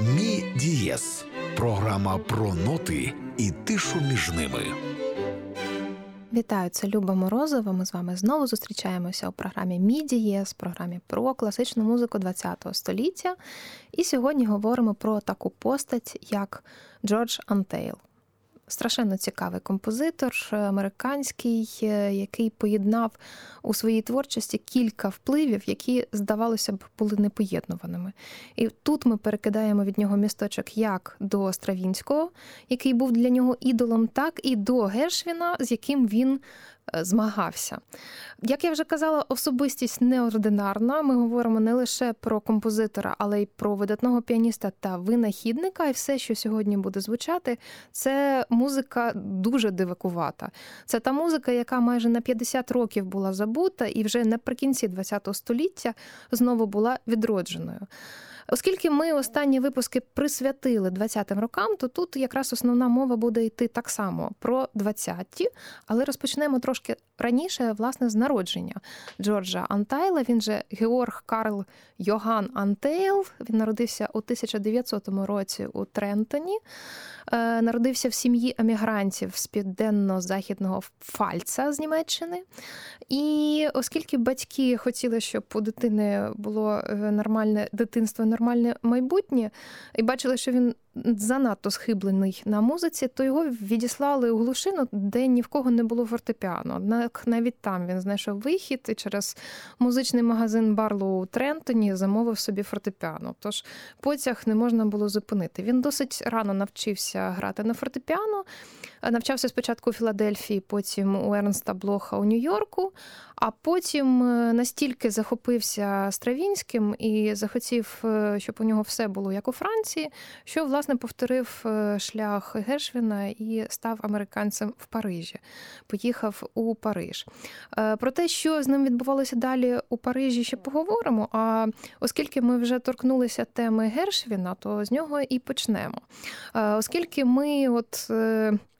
Мі дієз програма про ноти і тишу між ними. Вітаю, це Люба Морозова. Ми з вами знову зустрічаємося у програмі Мі Дієз, програмі про класичну музику ХХ століття. І сьогодні говоримо про таку постать, як Джордж Антейл страшенно цікавий композитор, американський, е, який поєднав у своїй творчості кілька впливів, які, здавалося б, були непоєднуваними. І тут ми перекидаємо від нього місточок як до Стравінського, який був для нього ідолом, так і до Гершвіна, з яким він Е, змагався. Як я вже казала, особистість неординарна. Ми говоримо не лише про композитора, але й про видатного піаніста та винахідника. І все, що сьогодні буде звучати, це музика дуже дивакувата. Це та музика, яка майже на 50 років була забута, і вже наприкінці ХХ століття знову була відродженою. Оскільки ми останні випуски присвятили 20-м рокам, то тут якраз основна мова буде йти так само про 20-ті, але розпочнемо трошки раніше, власне, з народження Джорджа Антайла. Він же Георг Карл Йоган Антейл. Він народився у 1900 році у Трентоні. Е, народився в сім'ї емігрантів з південно-західного Фальца з Німеччини. І оскільки батьки хотіли, щоб у дитини було е, нормальне дитинство, нормальне майбутнє, і бачили, що він занадто схиблений на музиці, то його відіслали у глушину, де ні в кого не було фортепіано. Однак навіть там він знайшов вихід і через музичний магазин Барлоу у Трентоні замовив собі фортепіано. Тож потяг не можна було зупинити. Він досить рано навчився грати на фортепіано. Навчався спочатку у Філадельфії, потім у Ернста Блоха у Нью-Йорку, а потім е, настільки захопився Стравінським і захотів, е, щоб у нього все було як у Франції, що власне повторив е, шлях Гершвіна і став американцем в Парижі. Поїхав у Париж. Про те, що з ним відбувалося далі у Парижі, ще поговоримо. А оскільки ми вже торкнулися теми Гершвіна, то з нього і почнемо. Оскільки ми от.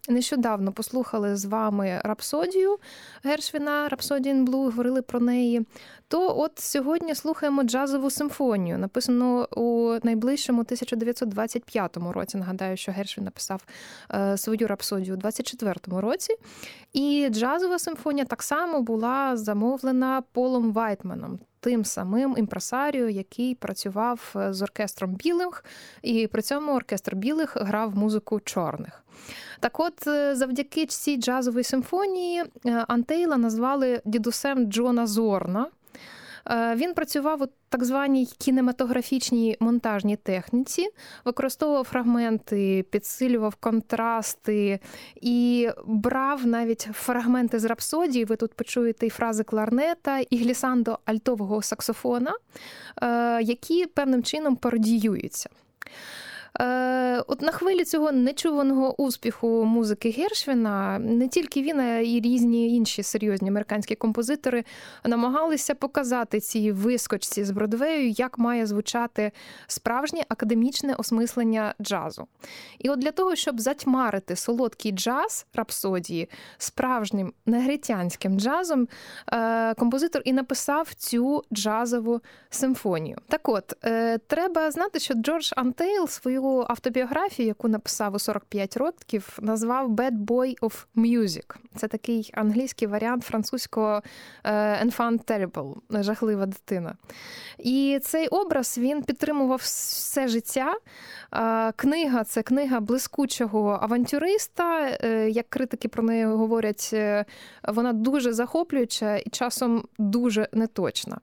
Нещодавно послухали з вами рапсодію Гершвіна, Rhapsody in Blue, говорили про неї. То от сьогодні слухаємо джазову симфонію, написану у найближчому 1925 році. Нагадаю, що Гершвін написав е, свою рапсодію у 24-му році. І джазова симфонія так само була замовлена Полом Вайтманом тим самим імпресаріо, який працював е, з оркестром білих, і при цьому оркестр білих грав музику чорних. Так, от, е, завдяки цій джазовій симфонії е, Антейла назвали дідусем Джона Зорна. Е, він працював у так званій кінематографічній монтажній техніці, використовував фрагменти, підсилював контрасти і брав навіть фрагменти з рапсодії. Ви тут почуєте і фрази кларнета, і глісандо альтового саксофона, е, які певним чином пародіюються. Е, от на хвилі цього нечуваного успіху музики Гершвіна не тільки він, а й різні інші серйозні американські композитори намагалися показати цій вискочці з Бродвею, як має звучати справжнє академічне осмислення джазу. І от для того, щоб затьмарити солодкий джаз рапсодії справжнім негритянським джазом, е, композитор і написав цю джазову симфонію. Так от, е, треба знати, що Джордж Антейл свою свою автобіографію, яку написав у 45 років, назвав «Bad Boy of Music». Це такий англійський варіант французького е, «enfant terrible» жахлива дитина. І цей образ він підтримував все життя. Книга це книга блискучого авантюриста. Е, як критики про неї говорять, е, вона дуже захоплююча і часом дуже неточна.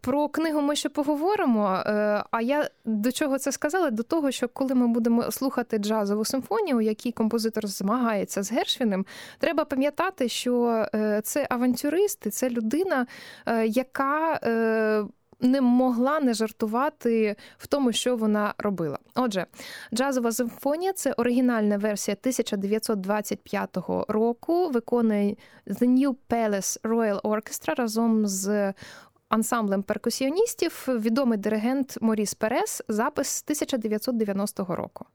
Про книгу ми ще поговоримо. А я до чого це сказала? До того, що коли ми будемо слухати джазову симфонію, якій композитор змагається з Гершвіним, треба пам'ятати, що е, це авантюрист, це людина, е, яка. Е, не могла не жартувати в тому, що вона робила. Отже, джазова симфонія це оригінальна версія 1925 року. Виконує The New Palace Royal Orchestra разом з ансамблем перкусіоністів відомий диригент Моріс Перес, запис 1990 року.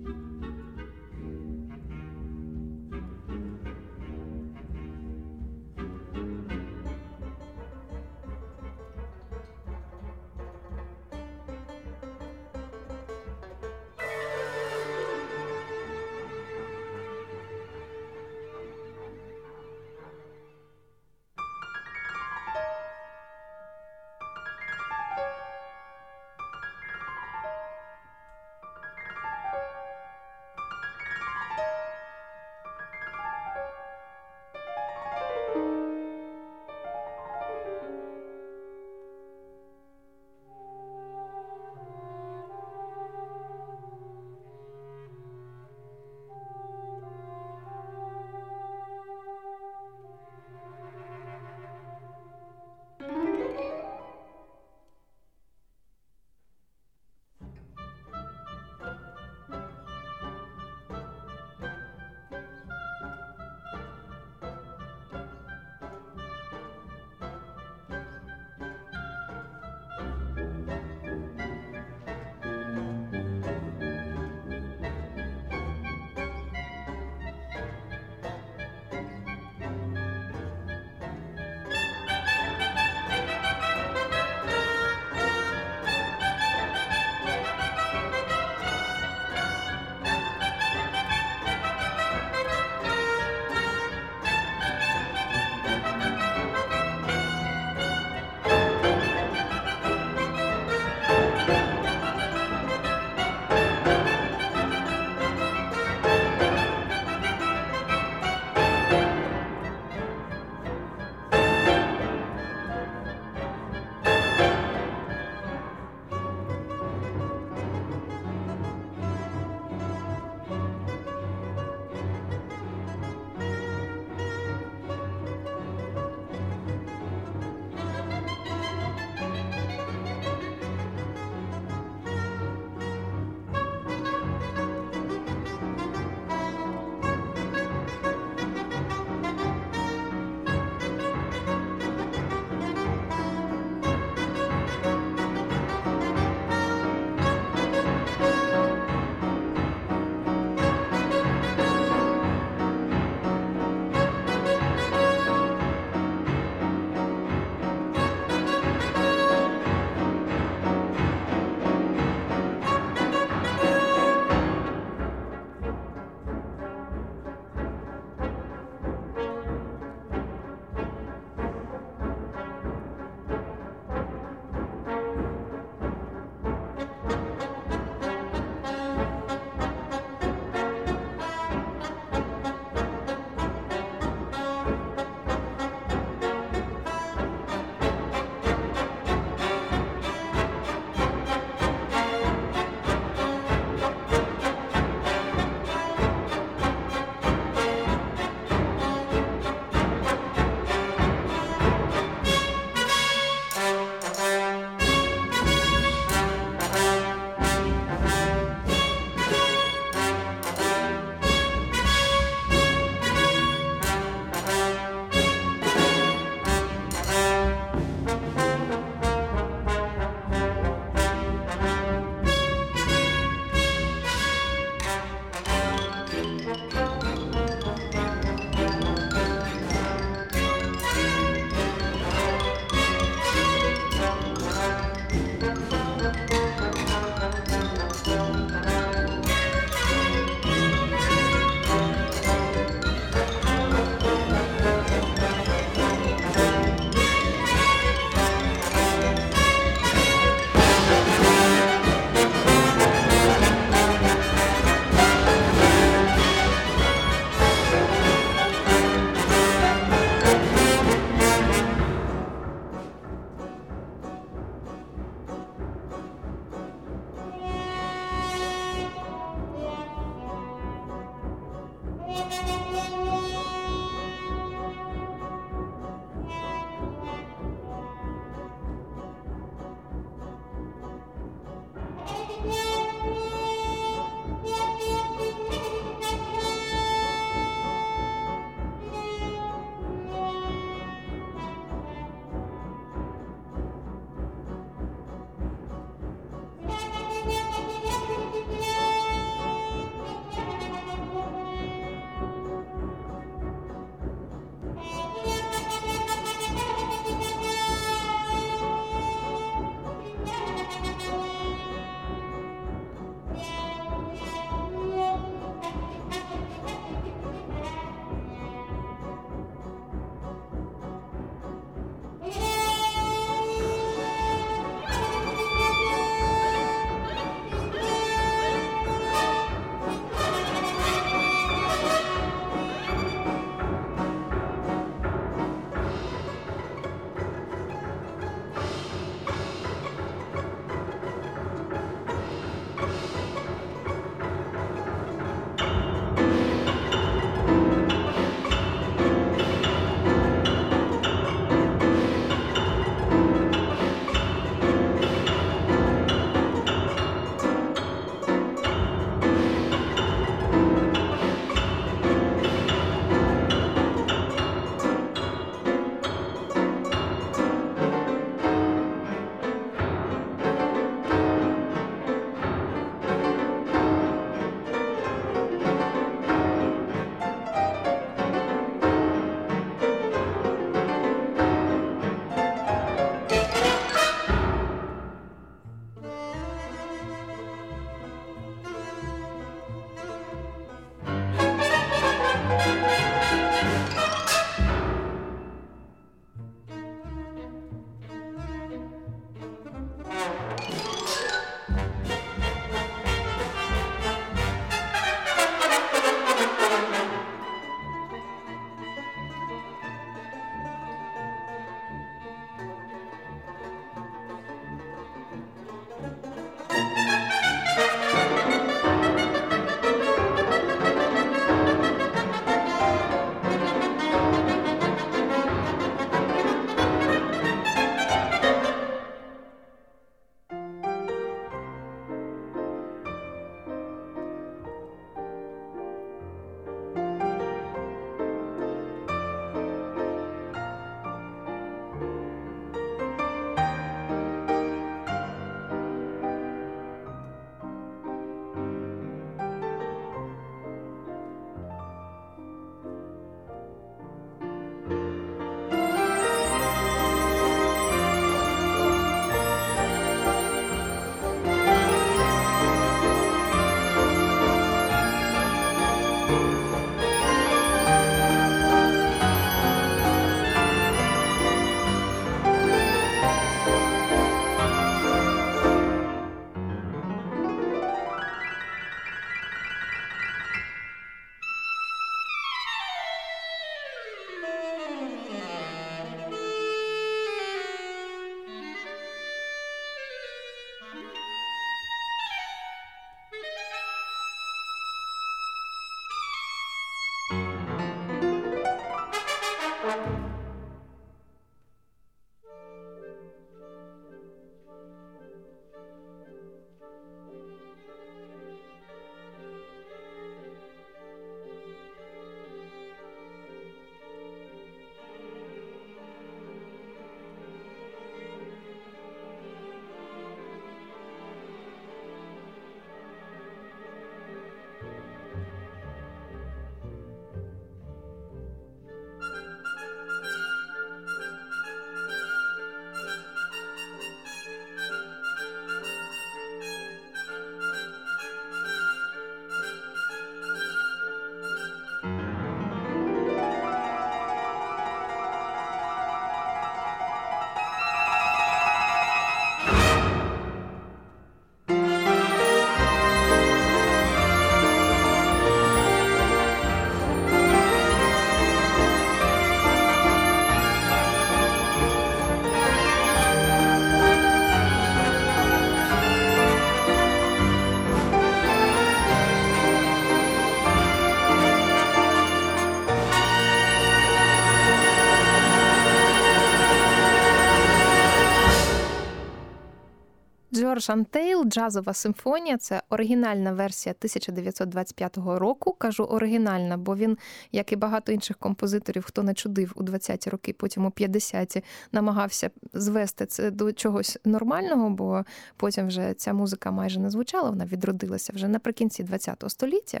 Sandey джазова симфонія. Це оригінальна версія 1925 року. Кажу оригінальна, бо він, як і багато інших композиторів, хто не чудив у 20-ті роки, потім у 50-ті, намагався звести це до чогось нормального, бо потім вже ця музика майже не звучала, вона відродилася вже наприкінці 20-го століття.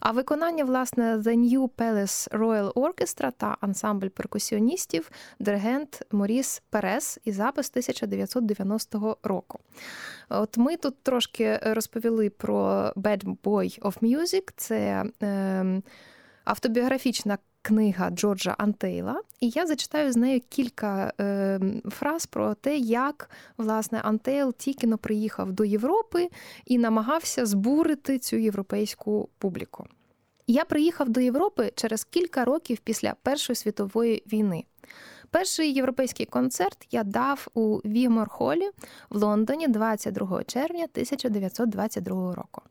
А виконання, власне, The New Palace Royal Orchestra та ансамбль перкусіоністів, диригент Моріс Перес і запис 1990 року. От ми тут трошки розповіли про Bad Boy of Music. Це е, автобіографічна книга Джорджа Антейла, і я зачитаю з нею кілька е, фраз про те, як власне Антейл тільки приїхав до Європи і намагався збурити цю європейську публіку. Я приїхав до Європи через кілька років після Першої світової війни. Перший європейський концерт я дав у Вігмор-холі в Лондоні 22 червня 1922 року.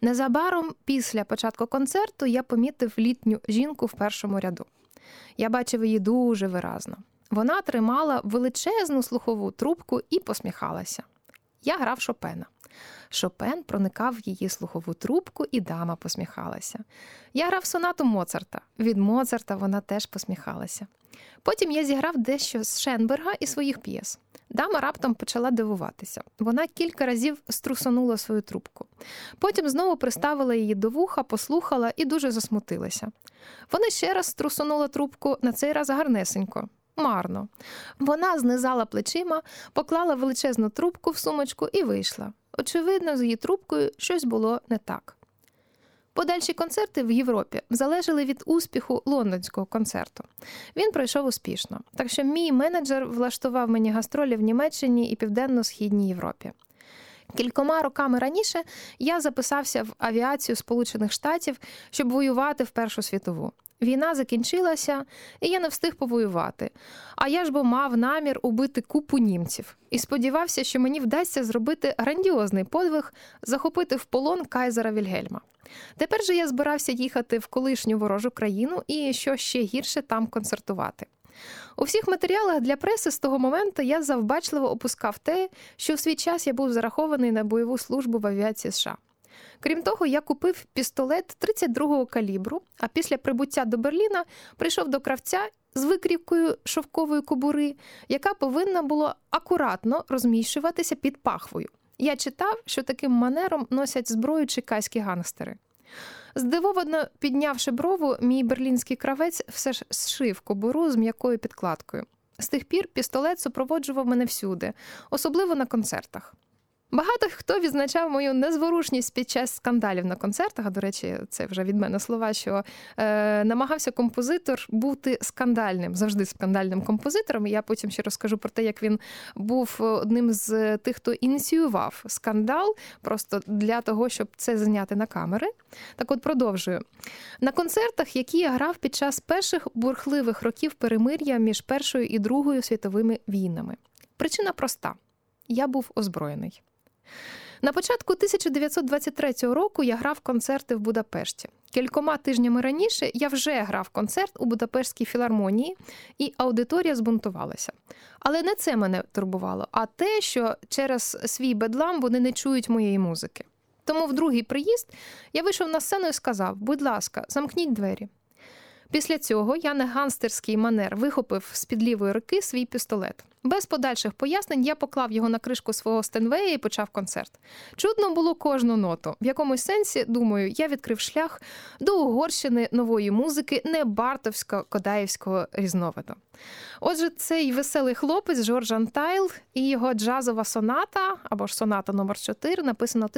Незабаром після початку концерту я помітив літню жінку в першому ряду. Я бачив її дуже виразно. Вона тримала величезну слухову трубку і посміхалася. Я грав Шопена. Шопен проникав в її слухову трубку, і дама посміхалася. Я грав сонату Моцарта. Від Моцарта вона теж посміхалася. Потім я зіграв дещо з Шенберга і своїх п'єс. Дама раптом почала дивуватися. Вона кілька разів струсонула свою трубку. Потім знову приставила її до вуха, послухала і дуже засмутилася. Вона ще раз струсонула трубку, на цей раз гарнесенько. Марно. Вона знизала плечима, поклала величезну трубку в сумочку і вийшла. Очевидно, з її трубкою щось було не так. Подальші концерти в Європі залежали від успіху лондонського концерту. Він пройшов успішно, так що мій менеджер влаштував мені гастролі в Німеччині і Південно-Східній Європі. Кількома роками раніше я записався в авіацію Сполучених Штатів, щоб воювати в Першу світову. Війна закінчилася, і я не встиг повоювати. А я ж бо мав намір убити купу німців і сподівався, що мені вдасться зробити грандіозний подвиг, захопити в полон Кайзера Вільгельма. Тепер же я збирався їхати в колишню ворожу країну і що ще гірше там концертувати. У всіх матеріалах для преси з того моменту я завбачливо опускав те, що в свій час я був зарахований на бойову службу в авіації США. Крім того, я купив пістолет 32-го калібру, а після прибуття до Берліна прийшов до кравця з викрівкою шовкової кобури, яка повинна була акуратно розміщуватися під пахвою. Я читав, що таким манером носять зброю чекайські гангстери. Здивовано піднявши брову, мій берлінський кравець все ж зшив кобуру з м'якою підкладкою. З тих пір пістолет супроводжував мене всюди, особливо на концертах. Багато хто відзначав мою незворушність під час скандалів на концертах. До речі, це вже від мене слова, що е, намагався композитор бути скандальним, завжди скандальним композитором. Я потім ще розкажу про те, як він був одним з тих, хто ініціював скандал, просто для того, щоб це зняти на камери. Так, от продовжую на концертах, які я грав під час перших бурхливих років перемир'я між першою і другою світовими війнами. Причина проста: я був озброєний. На початку 1923 року я грав концерти в Будапешті. Кількома тижнями раніше я вже грав концерт у Будапештській філармонії, і аудиторія збунтувалася. Але не це мене турбувало, а те, що через свій бедлам вони не чують моєї музики. Тому в другий приїзд я вийшов на сцену і сказав: будь ласка, замкніть двері. Після цього я на ганстерський манер вихопив з під лівої руки свій пістолет. Без подальших пояснень я поклав його на кришку свого стенвея і почав концерт. Чудно було кожну ноту. В якомусь сенсі, думаю, я відкрив шлях до Угорщини нової музики, не бартовсько кодаївського різновиду. Отже, цей веселий хлопець Жорж Антайл і його джазова соната або ж соната номер 4 написана в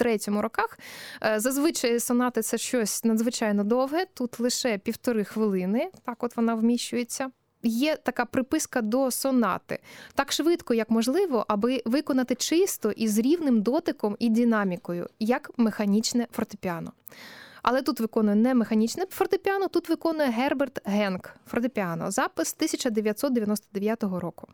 1922-23 роках. Е, зазвичай сонати це щось надзвичайно довге. Тут лише півтори хвилини. Так, от вона вміщується є така приписка до сонати так швидко, як можливо, аби виконати чисто і з рівним дотиком і динамікою, як механічне фортепіано. Але тут виконує не механічне фортепіано, тут виконує Герберт Генк фортепіано, запис 1999 року.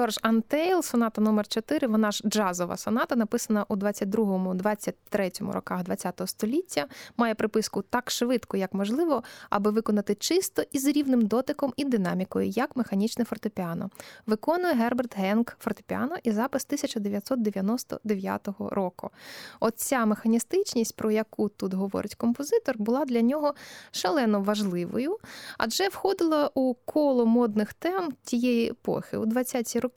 Джордж Антейл, соната номер 4 Вона ж джазова соната, написана у 22-23 роках ХХ століття. Має приписку так швидко, як можливо, аби виконати чисто і з рівним дотиком і динамікою, як механічне фортепіано. Виконує Герберт Генк фортепіано і запис 1999 року. Оця механістичність, про яку тут говорить композитор, була для нього шалено важливою, адже входила у коло модних тем тієї епохи. У 20-ті роки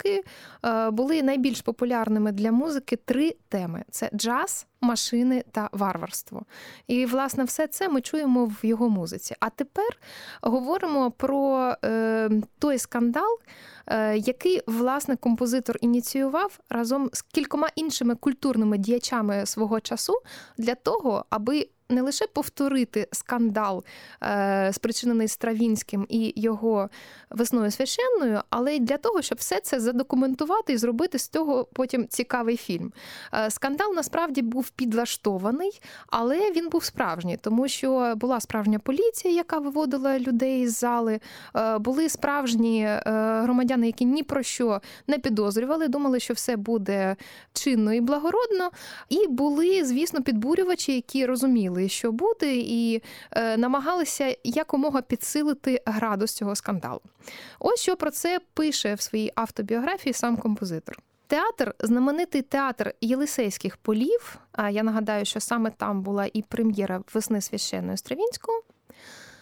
е, були найбільш популярними для музики три теми: це джаз. Машини та варварство. І, власне, все це ми чуємо в його музиці. А тепер говоримо про е, той скандал, е, який, власне, композитор ініціював разом з кількома іншими культурними діячами свого часу для того, аби не лише повторити скандал, е, спричинений Стравінським і його весною священною, але й для того, щоб все це задокументувати і зробити з цього потім цікавий фільм. Е, скандал насправді був підлаштований, але він був справжній, тому що була справжня поліція, яка виводила людей з зали. Е, були справжні громадяни, які ні про що не підозрювали, думали, що все буде чинно і благородно. І були, звісно, підбурювачі, які розуміли що буде, і е, намагалися якомога підсилити градус цього скандалу. Ось що про це пише в своїй автобіографії сам композитор. Театр, знаменитий театр Єлисейських полів. А я нагадаю, що саме там була і прем'єра весни священної Стравінського.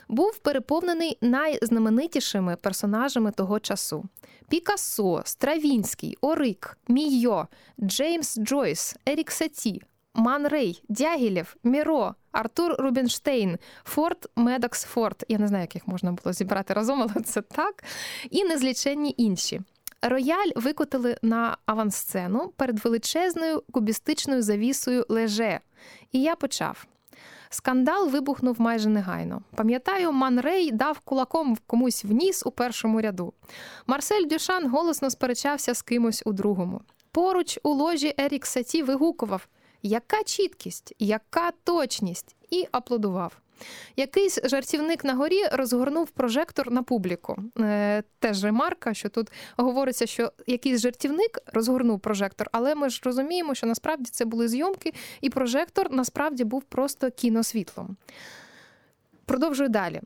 Був переповнений найзнаменитішими персонажами того часу: Пікассо, Стравінський, Орик, Мійо, Джеймс Джойс, Ерік Саті, Ман Рей, Дягілєв, Міро, Артур Рубінштейн, Форд Медокс Форд. Я не знаю, як їх можна було зібрати разом, але це так. І незліченні інші. Рояль викотили на авансцену перед величезною кубістичною завісою Леже. І я почав. Скандал вибухнув майже негайно. Пам'ятаю, Ман Рей дав кулаком комусь в ніс у першому ряду. Марсель Дюшан голосно сперечався з кимось у другому. Поруч у ложі Ерік Саті вигукував яка чіткість, яка точність, і аплодував. Якийсь жартівник на горі розгорнув прожектор на публіку. Е, теж ремарка, що тут говориться, що якийсь жартівник розгорнув прожектор, але ми ж розуміємо, що насправді це були зйомки, і прожектор насправді був просто кіносвітлом. Продовжую далі.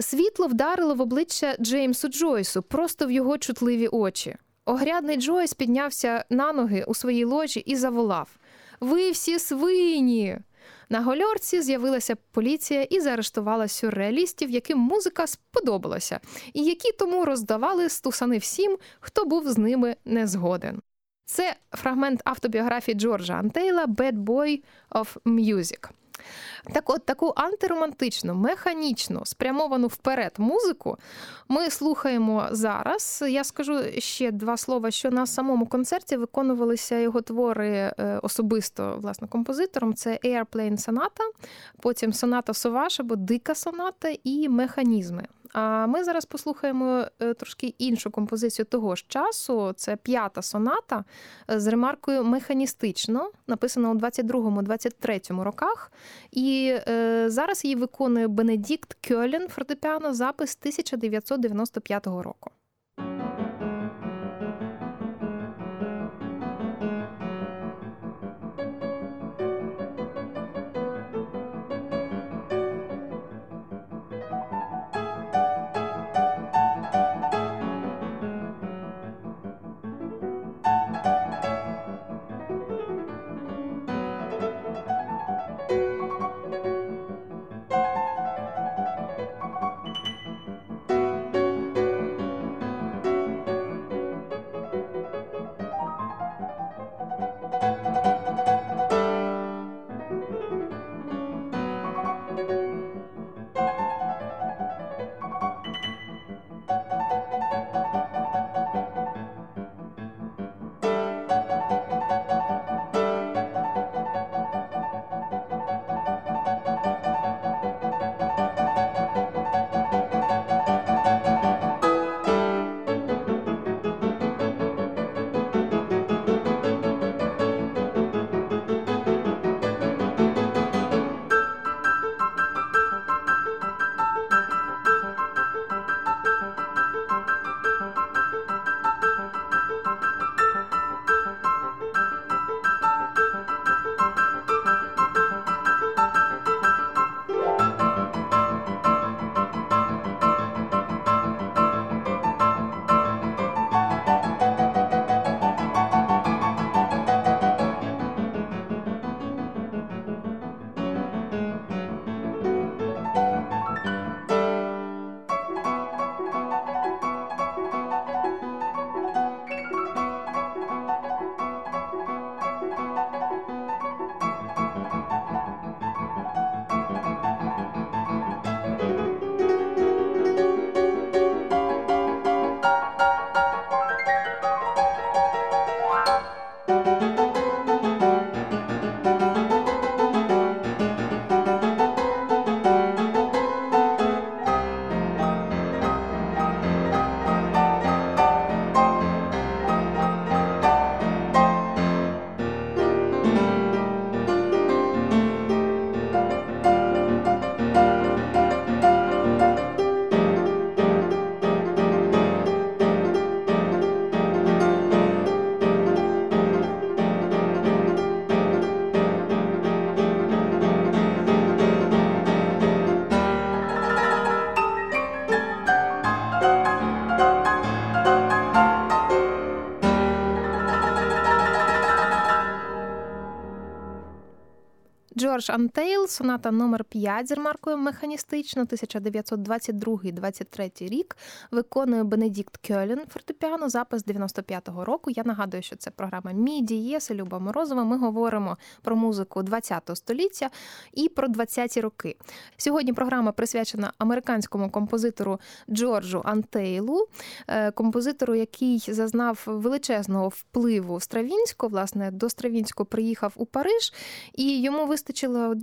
Світло вдарило в обличчя Джеймсу Джойсу просто в його чутливі очі. Огрядний Джойс піднявся на ноги у своїй ложі і заволав. Ви всі свині. На гольорці з'явилася поліція і заарештувала сюрреалістів, яким музика сподобалася, і які тому роздавали стусани всім, хто був з ними не згоден. Це фрагмент автобіографії Джорджа Антейла «Bad Boy of Music». Так от таку антиромантичну, механічну, спрямовану вперед музику ми слухаємо зараз. Я скажу ще два слова, що на самому концерті виконувалися його твори е, особисто власне композитором. Це Airplane Sonata, потім соната Соваш або Дика соната і механізми. А ми зараз послухаємо е, трошки іншу композицію того ж часу. Це п'ята соната е, з ремаркою механістично, написана у 22-23 роках. І е, зараз її виконує Бенедікт Кьолін фортепіано запис 1995 року. Джордж Антейл, соната номер 5 з ремаркою механістично, 1922-23 рік. Виконує Бенедікт Кьолін фортепіано, запис 95-го року. Я нагадую, що це програма Мі-дієз і Люба Морозова. Ми говоримо про музику 20-го століття і про 20-ті роки. Сьогодні програма присвячена американському композитору Джорджу Антейлу, е, композитору, який зазнав величезного впливу Стравінського. Власне, до Стравінського приїхав у Париж, і йому вистачило вистачило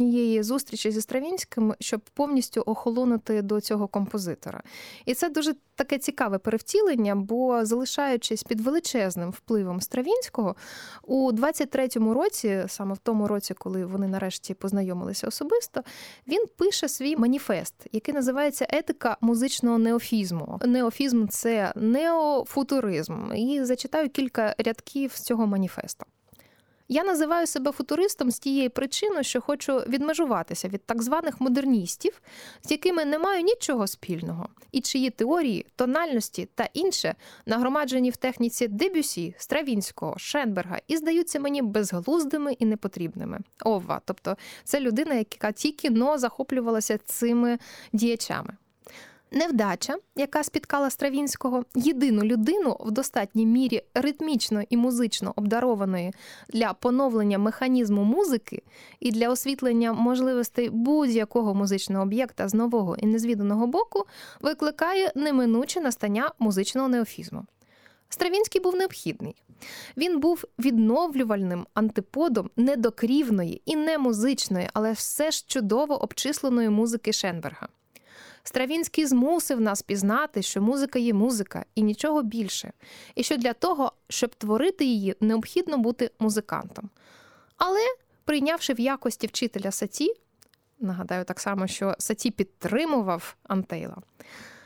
зустрічі зі Стравінським, щоб повністю охолонути до цього композитора. І це дуже таке цікаве перевтілення, бо залишаючись під величезним впливом Стравінського, у 23-му році, саме в тому році, коли вони нарешті познайомилися особисто, він пише свій маніфест, який називається Етика музичного неофізму. Неофізм це неофутуризм. І зачитаю кілька рядків з цього маніфесту. Я називаю себе футуристом з тієї причини, що хочу відмежуватися від так званих модерністів, з якими не маю нічого спільного, і чиї теорії, тональності та інше нагромаджені в техніці Дебюсі, Стравінського, Шенберга і здаються мені безглуздими і непотрібними. Ова, тобто це людина, яка тільки но захоплювалася цими діячами. Невдача, яка спіткала Стравінського, єдину людину в достатній мірі ритмічно і музично обдарованої для поновлення механізму музики і для освітлення можливостей будь-якого музичного об'єкта з нового і незвіданого боку, викликає неминуче настання музичного неофізму. Стравінський був необхідний. Він був відновлювальним антиподом недокрівної і не музичної, але все ж чудово обчисленої музики Шенберга. Стравінський змусив нас пізнати, що музика є музика і нічого більше, і що для того, щоб творити її, необхідно бути музикантом. Але, прийнявши в якості вчителя Саті, нагадаю так само, що Саті підтримував Антейла,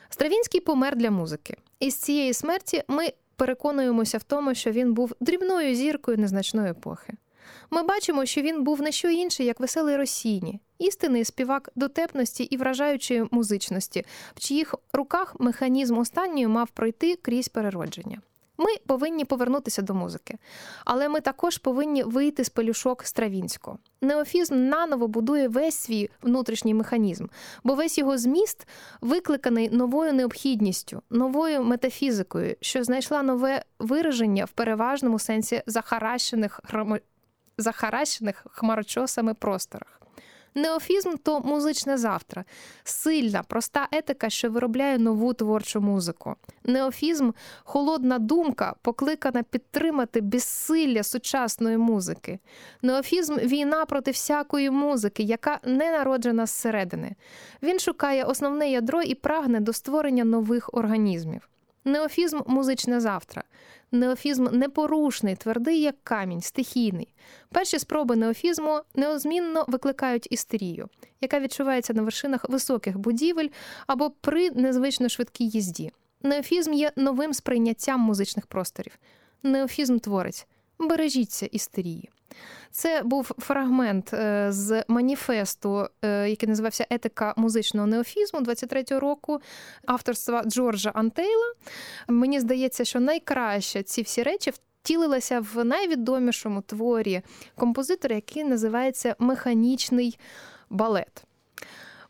Стравінський помер для музики. І з цієї смерті ми переконуємося в тому, що він був дрібною зіркою незначної епохи. Ми бачимо, що він був не що інше, як веселий Росіні, істинний співак дотепності і вражаючої музичності, в чиїх руках механізм останньої мав пройти крізь переродження. Ми повинні повернутися до музики, але ми також повинні вийти з пелюшок Стравінського. Неофізм наново будує весь свій внутрішній механізм, бо весь його зміст викликаний новою необхідністю, новою метафізикою, що знайшла нове вираження в переважному сенсі захаращених захаращених хмарочосами просторах. Неофізм то музичне завтра, сильна, проста етика, що виробляє нову творчу музику. Неофізм холодна думка, покликана підтримати безсилля сучасної музики. Неофізм війна проти всякої музики, яка не народжена зсередини. Він шукає основне ядро і прагне до створення нових організмів. Неофізм музичне завтра. Неофізм непорушний, твердий, як камінь, стихійний. Перші спроби неофізму неозмінно викликають істерію, яка відчувається на вершинах високих будівель або при незвично швидкій їзді. Неофізм є новим сприйняттям музичних просторів. Неофізм творить. Бережіться істерії. Це був фрагмент е, з маніфесту, е, який називався Етика музичного неофізму 23-го року авторства Джорджа Антейла. Мені здається, що найкраще ці всі речі втілилися в найвідомішому творі композитора, який називається Механічний балет.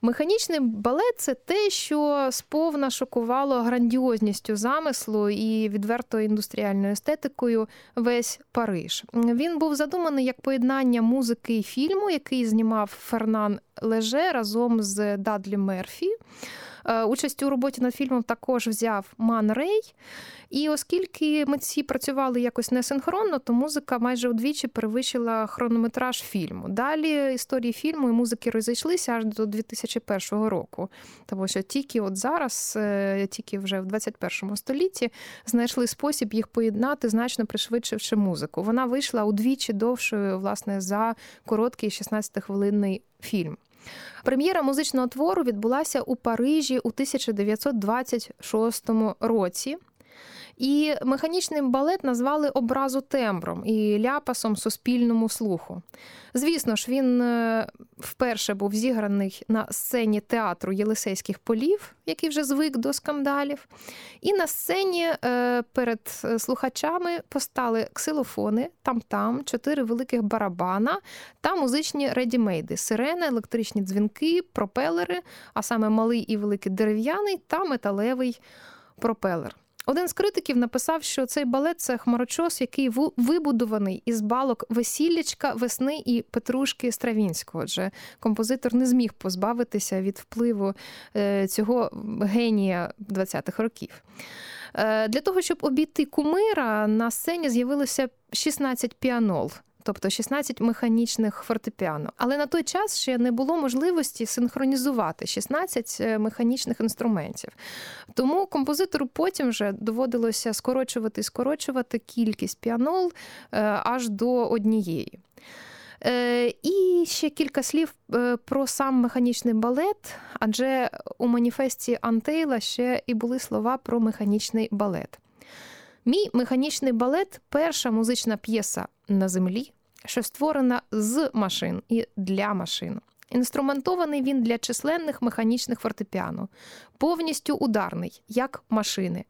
Механічний балет це те, що сповна шокувало грандіозністю замислу і відверто індустріальною естетикою весь Париж. Він був задуманий як поєднання музики і фільму, який знімав Фернан Леже разом з Дадлі Мерфі. Е, участь у роботі над фільмом також взяв Ман Рей. І оскільки митці працювали якось несинхронно, то музика майже удвічі перевищила хронометраж фільму. Далі історії фільму і музики розійшлися аж до 2001 року. Тому що тільки от зараз, е, тільки вже в 21 столітті, знайшли спосіб їх поєднати, значно пришвидшивши музику. Вона вийшла удвічі довшою, власне, за короткий 16-хвилинний фільм. Прем'єра музичного твору відбулася у Парижі у 1926 році. І механічний балет назвали образу тембром і ляпасом суспільному слуху. Звісно ж, він е, вперше був зіграний на сцені театру Єлисейських полів, який вже звик до скандалів. І на сцені е, перед е, слухачами постали ксилофони, там-там, чотири великих барабана та музичні редімейди, сирени, електричні дзвінки, пропелери, а саме малий і великий дерев'яний та металевий пропелер. Один з критиків написав, що цей балет це хмарочос, який вибудований із балок весіллячка, весни і Петрушки Стравінського. Отже, композитор не зміг позбавитися від впливу е, цього генія 20-х років. Е, для того, щоб обійти кумира, на сцені з'явилося 16 піанол тобто 16 механічних фортепіано. Але на той час ще не було можливості синхронізувати 16 е, механічних інструментів. Тому композитору потім вже доводилося скорочувати і скорочувати кількість піанол е, аж до однієї. Е, і ще кілька слів про сам механічний балет, адже у маніфесті Антейла ще і були слова про механічний балет. Мій механічний балет перша музична п'єса на землі, що створена з машин і для машин. Інструментований він для численних механічних фортепіано, повністю ударний, як машини,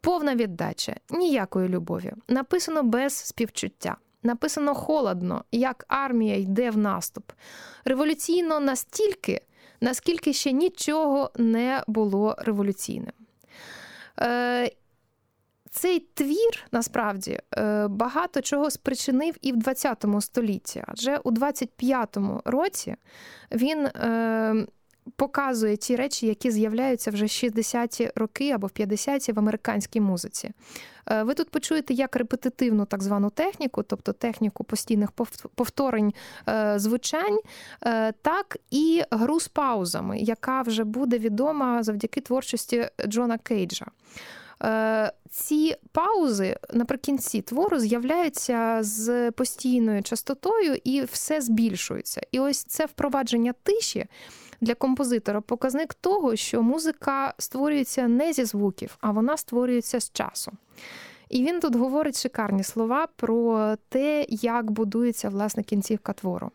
повна віддача, ніякої любові. Написано без співчуття. Написано холодно, як армія йде в наступ. Революційно настільки, наскільки ще нічого не було революційним. Е, цей твір насправді е, багато чого спричинив і в 20 столітті, адже у 25-му році він е, показує ті речі, які з'являються вже в 60-ті роки або в 50-ті в американській музиці. Е, ви тут почуєте як репетитивну так звану техніку, тобто техніку постійних повторень звучань, так і гру з паузами, яка вже буде відома завдяки творчості Джона Кейджа. Е, ці паузи наприкінці твору з'являються з постійною частотою і все збільшується. І ось це впровадження тиші для композитора показник того, що музика створюється не зі звуків, а вона створюється з часу. І він тут говорить шикарні слова про те, як будується власне кінцівка твору.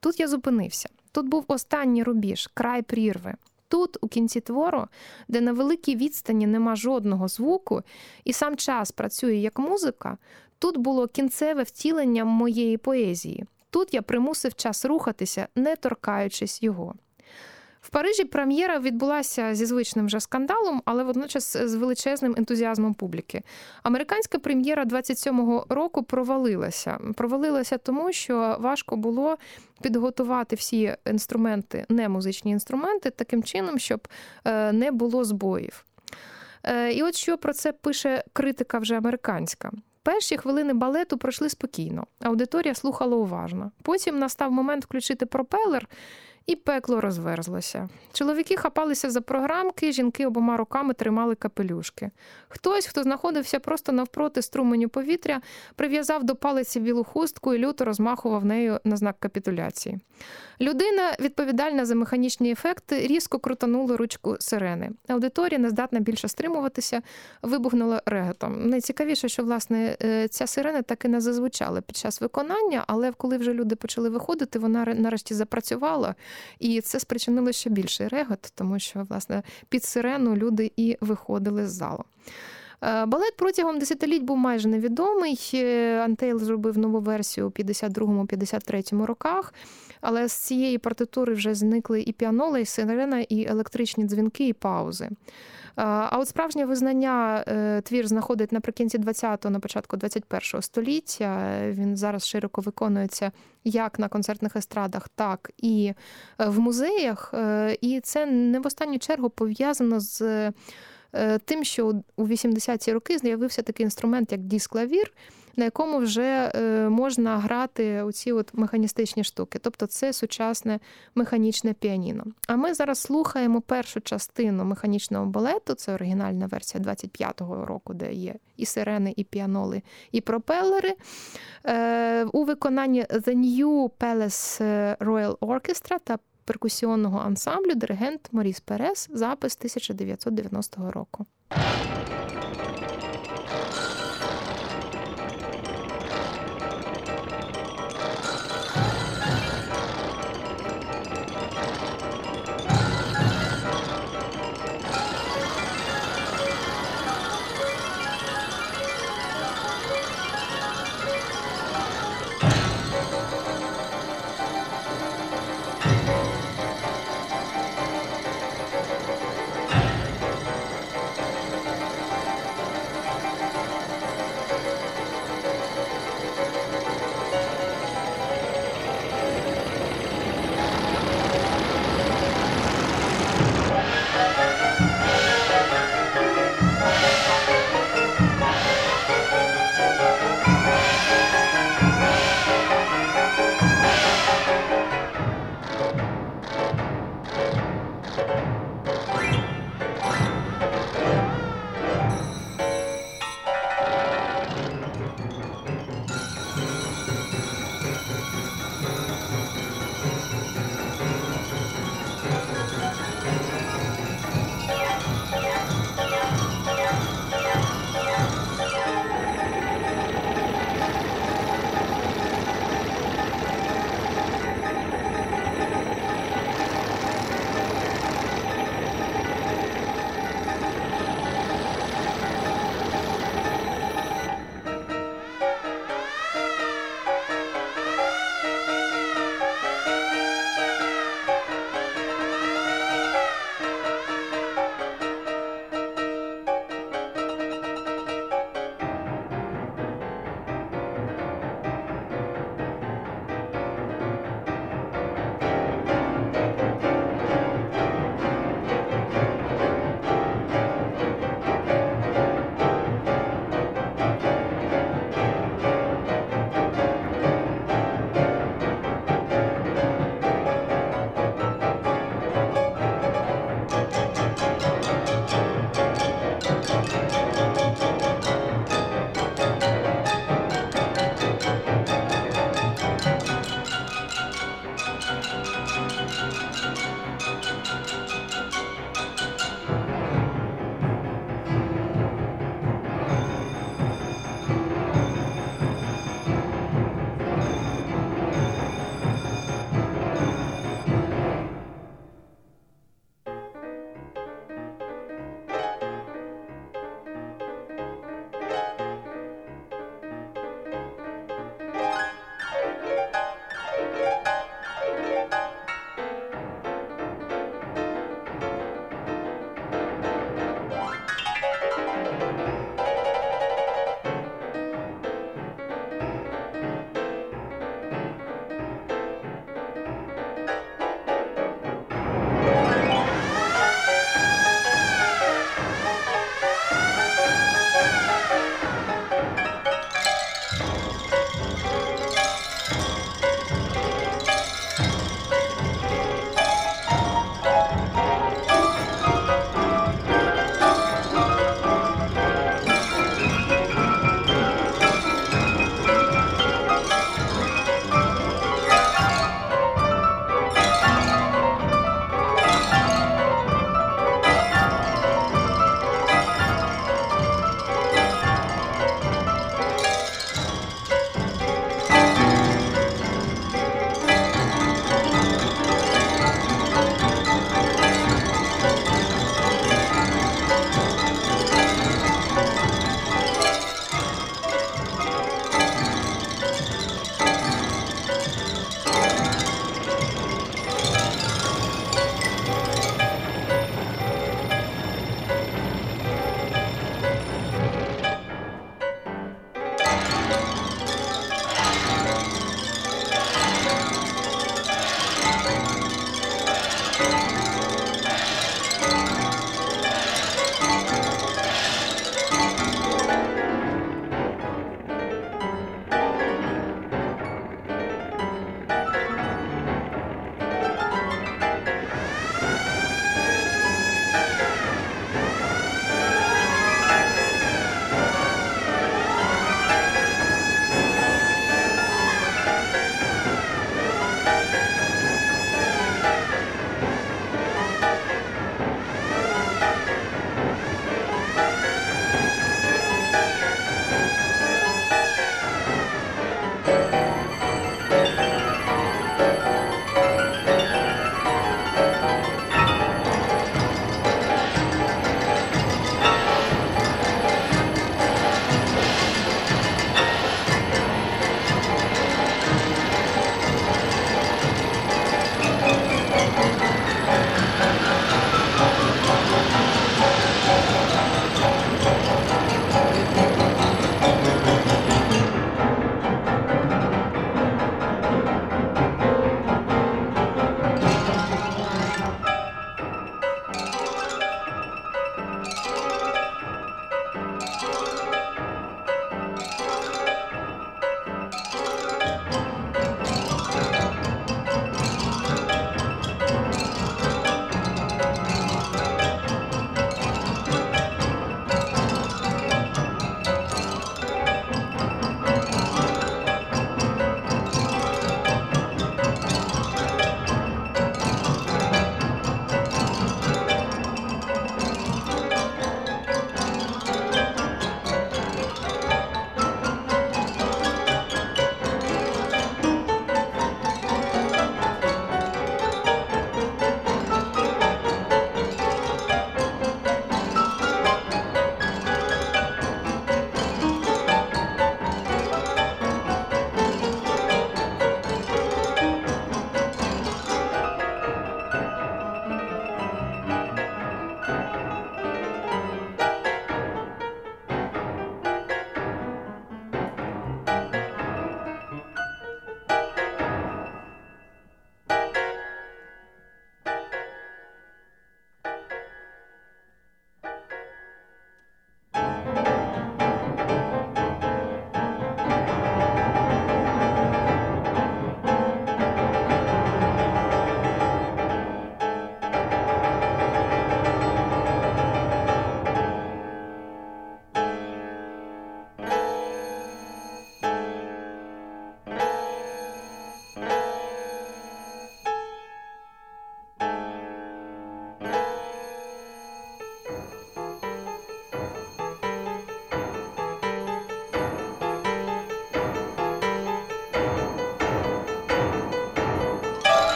Тут я зупинився. Тут був останній рубіж, край прірви. Тут, у кінці твору, де на великій відстані нема жодного звуку, і сам час працює як музика, тут було кінцеве втілення моєї поезії. Тут я примусив час рухатися, не торкаючись його. В Парижі прем'єра відбулася зі звичним вже скандалом, але водночас з величезним ентузіазмом публіки. Американська прем'єра 27-го року провалилася. Провалилася тому, що важко було підготувати всі інструменти, не музичні інструменти, таким чином, щоб е, не було збоїв. Е, і от що про це пише критика вже американська. Перші хвилини балету пройшли спокійно, аудиторія слухала уважно. Потім настав момент включити пропелер, і пекло розверзлося. Чоловіки хапалися за програмки, жінки обома руками тримали капелюшки. Хтось, хто знаходився просто навпроти струменю повітря, прив'язав до палиці білу хустку і люто розмахував нею на знак капітуляції. Людина, відповідальна за механічні ефекти, різко крутанула ручку сирени. Аудиторія, не здатна більше стримуватися, вибухнула реготом. Найцікавіше, що власне е, ця сирена так і не зазвучала під час виконання, але коли вже люди почали виходити, вона нарешті запрацювала. І це спричинило ще більший регот, тому що власне під сирену люди і виходили з залу. Е, балет протягом десятиліть був майже невідомий. Е, Антейл зробив нову версію у 52-53 роках. Але з цієї партитури вже зникли і піанола, і сирена, і електричні дзвінки, і паузи. А от справжнє визнання е, твір знаходить наприкінці 20-го, на початку 21-го століття. Він зараз широко виконується як на концертних естрадах, так і в музеях. І це не в останню чергу пов'язано з. Е, тим, що у 80-ті роки з'явився такий інструмент, як дисклавір, на якому вже е, можна грати оці от механістичні штуки, тобто це сучасне механічне піаніно. А ми зараз слухаємо першу частину механічного балету, це оригінальна версія 25-го року, де є і сирени, і піаноли, і пропелери. Е, у виконанні The New Palace Royal Orchestra та перкусіонного ансамблю диригент Моріс Перес, запис 1990 року.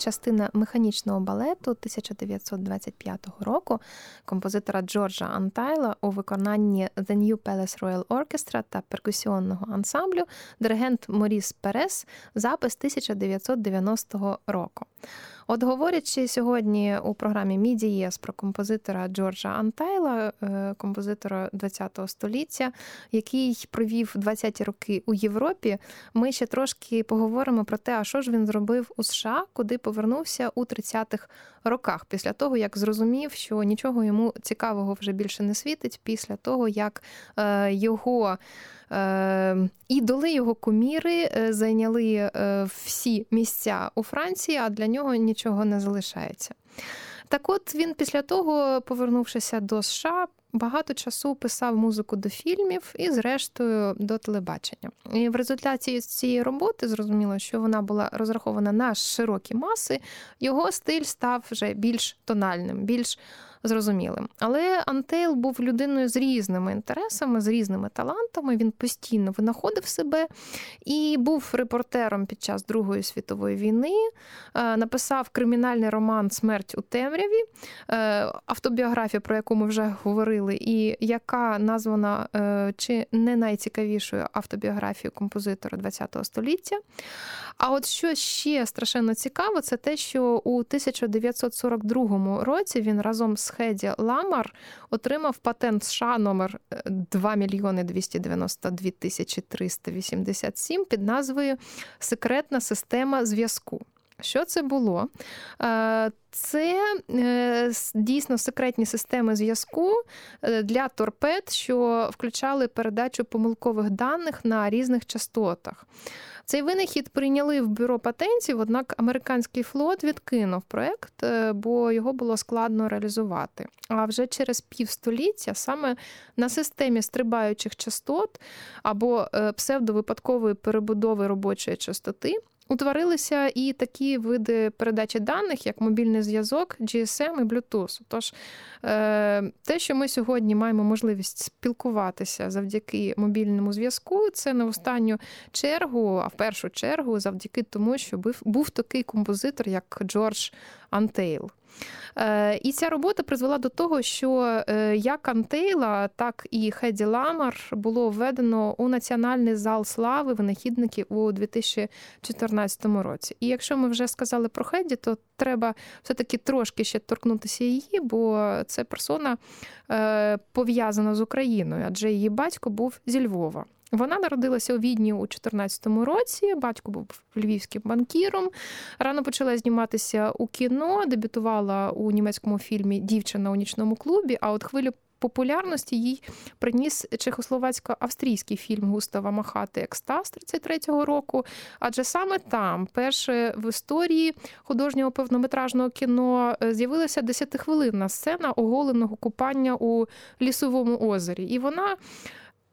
Частина механічного балету 1925 року композитора Джорджа Антайла у виконанні The New Palace Royal Orchestra та перкусіонного ансамблю диригент Моріс Перес, запис 1990 року. От говорячи сьогодні у програмі Мідієс про композитора Джорджа Антайла, е, композитора ХХ століття, який провів 20-ті роки у Європі, ми ще трошки поговоримо про те, а що ж він зробив у США, куди повернувся у 30-х роках, після того як зрозумів, що нічого йому цікавого вже більше не світить, після того як е, його. Е, ідоли його куміри е, зайняли е, всі місця у Франції, а для нього нічого не залишається. Так от він після того, повернувшися до США, багато часу писав музику до фільмів і, зрештою, до телебачення. І в результаті цієї роботи зрозуміло, що вона була розрахована на широкі маси, його стиль став вже більш тональним, більш зрозумілим. Але Антейл був людиною з різними інтересами, з різними талантами. Він постійно винаходив себе і був репортером під час Другої світової війни. Е, написав кримінальний роман Смерть у темряві, е, автобіографія, про яку ми вже говорили, і яка названа е, чи не найцікавішою автобіографією композитора ХХ століття. А от що ще страшенно цікаво, це те, що у 1942 році він разом з Хеді Ламар отримав патент США номер 2 е, мільйони 292 тисячі 387 під назвою Секретна система зв'язку. Що це було? Е, це е, дійсно секретні системи зв'язку для торпед, що включали передачу помилкових даних на різних частотах. Цей винахід прийняли в бюро патентів, однак американський флот відкинув проект, е, бо його було складно реалізувати. А вже через півстоліття саме на системі стрибаючих частот або е, псевдовипадкової перебудови робочої частоти Утворилися і такі види передачі даних, як мобільний зв'язок, GSM і Bluetooth. Тож е, те, що ми сьогодні маємо можливість спілкуватися завдяки мобільному зв'язку, це не в останню чергу, а в першу чергу завдяки тому, що був такий композитор, як Джордж Антейл. Е, і ця робота призвела до того, що е, як Антейла, так і Хеді Ламар було введено у Національний зал слави винахідників у 2014 році. І якщо ми вже сказали про Хеді, то треба все-таки трошки ще торкнутися її, бо це персона е, пов'язана з Україною, адже її батько був зі Львова. Вона народилася у Відні у 14 році. Батько був львівським банкіром. Рано почала зніматися у кіно, дебютувала у німецькому фільмі Дівчина у нічному клубі. А от хвилю популярності їй приніс чехословацько-австрійський фільм Густава Махати Екстаз 33-го року. Адже саме там, перше в історії художнього повнометражного кіно, е, з'явилася десятихвилинна сцена оголеного купання у лісовому озері. І вона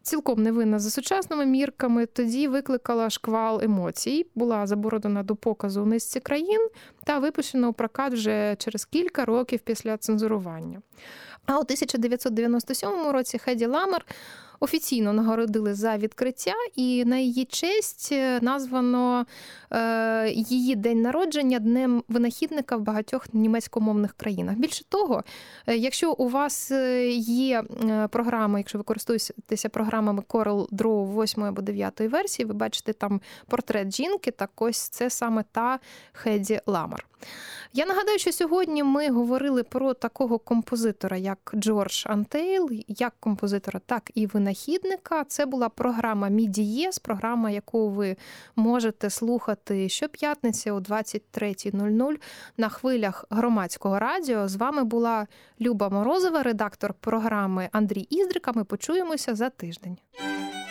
цілком невинна за сучасними мірками, тоді викликала шквал емоцій, була заборонена до показу у низці країн та випущена у прокат вже через кілька років після цензурування. А у 1997 році Хеді Ламер офіційно нагородили за відкриття, і на її честь е, названо е, її день народження днем винахідника в багатьох німецькомовних країнах. Більше того, е, якщо у вас є програма, якщо ви користуєтеся програмами CorelDRAW 8 або 9 версії, ви бачите там портрет жінки, так ось це саме та Хеді Ламар. Я нагадаю, що сьогодні ми говорили про такого композитора, як Джордж Антейл, як композитора, так і винахідника. Це була програма Мі-дієз, програма, яку ви можете слухати щоп'ятниці о 23.00 на хвилях громадського радіо. З вами була Люба Морозова, редактор програми Андрій Іздрика. Ми почуємося за тиждень.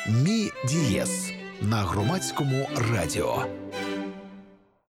Мі дієс на громадському радіо.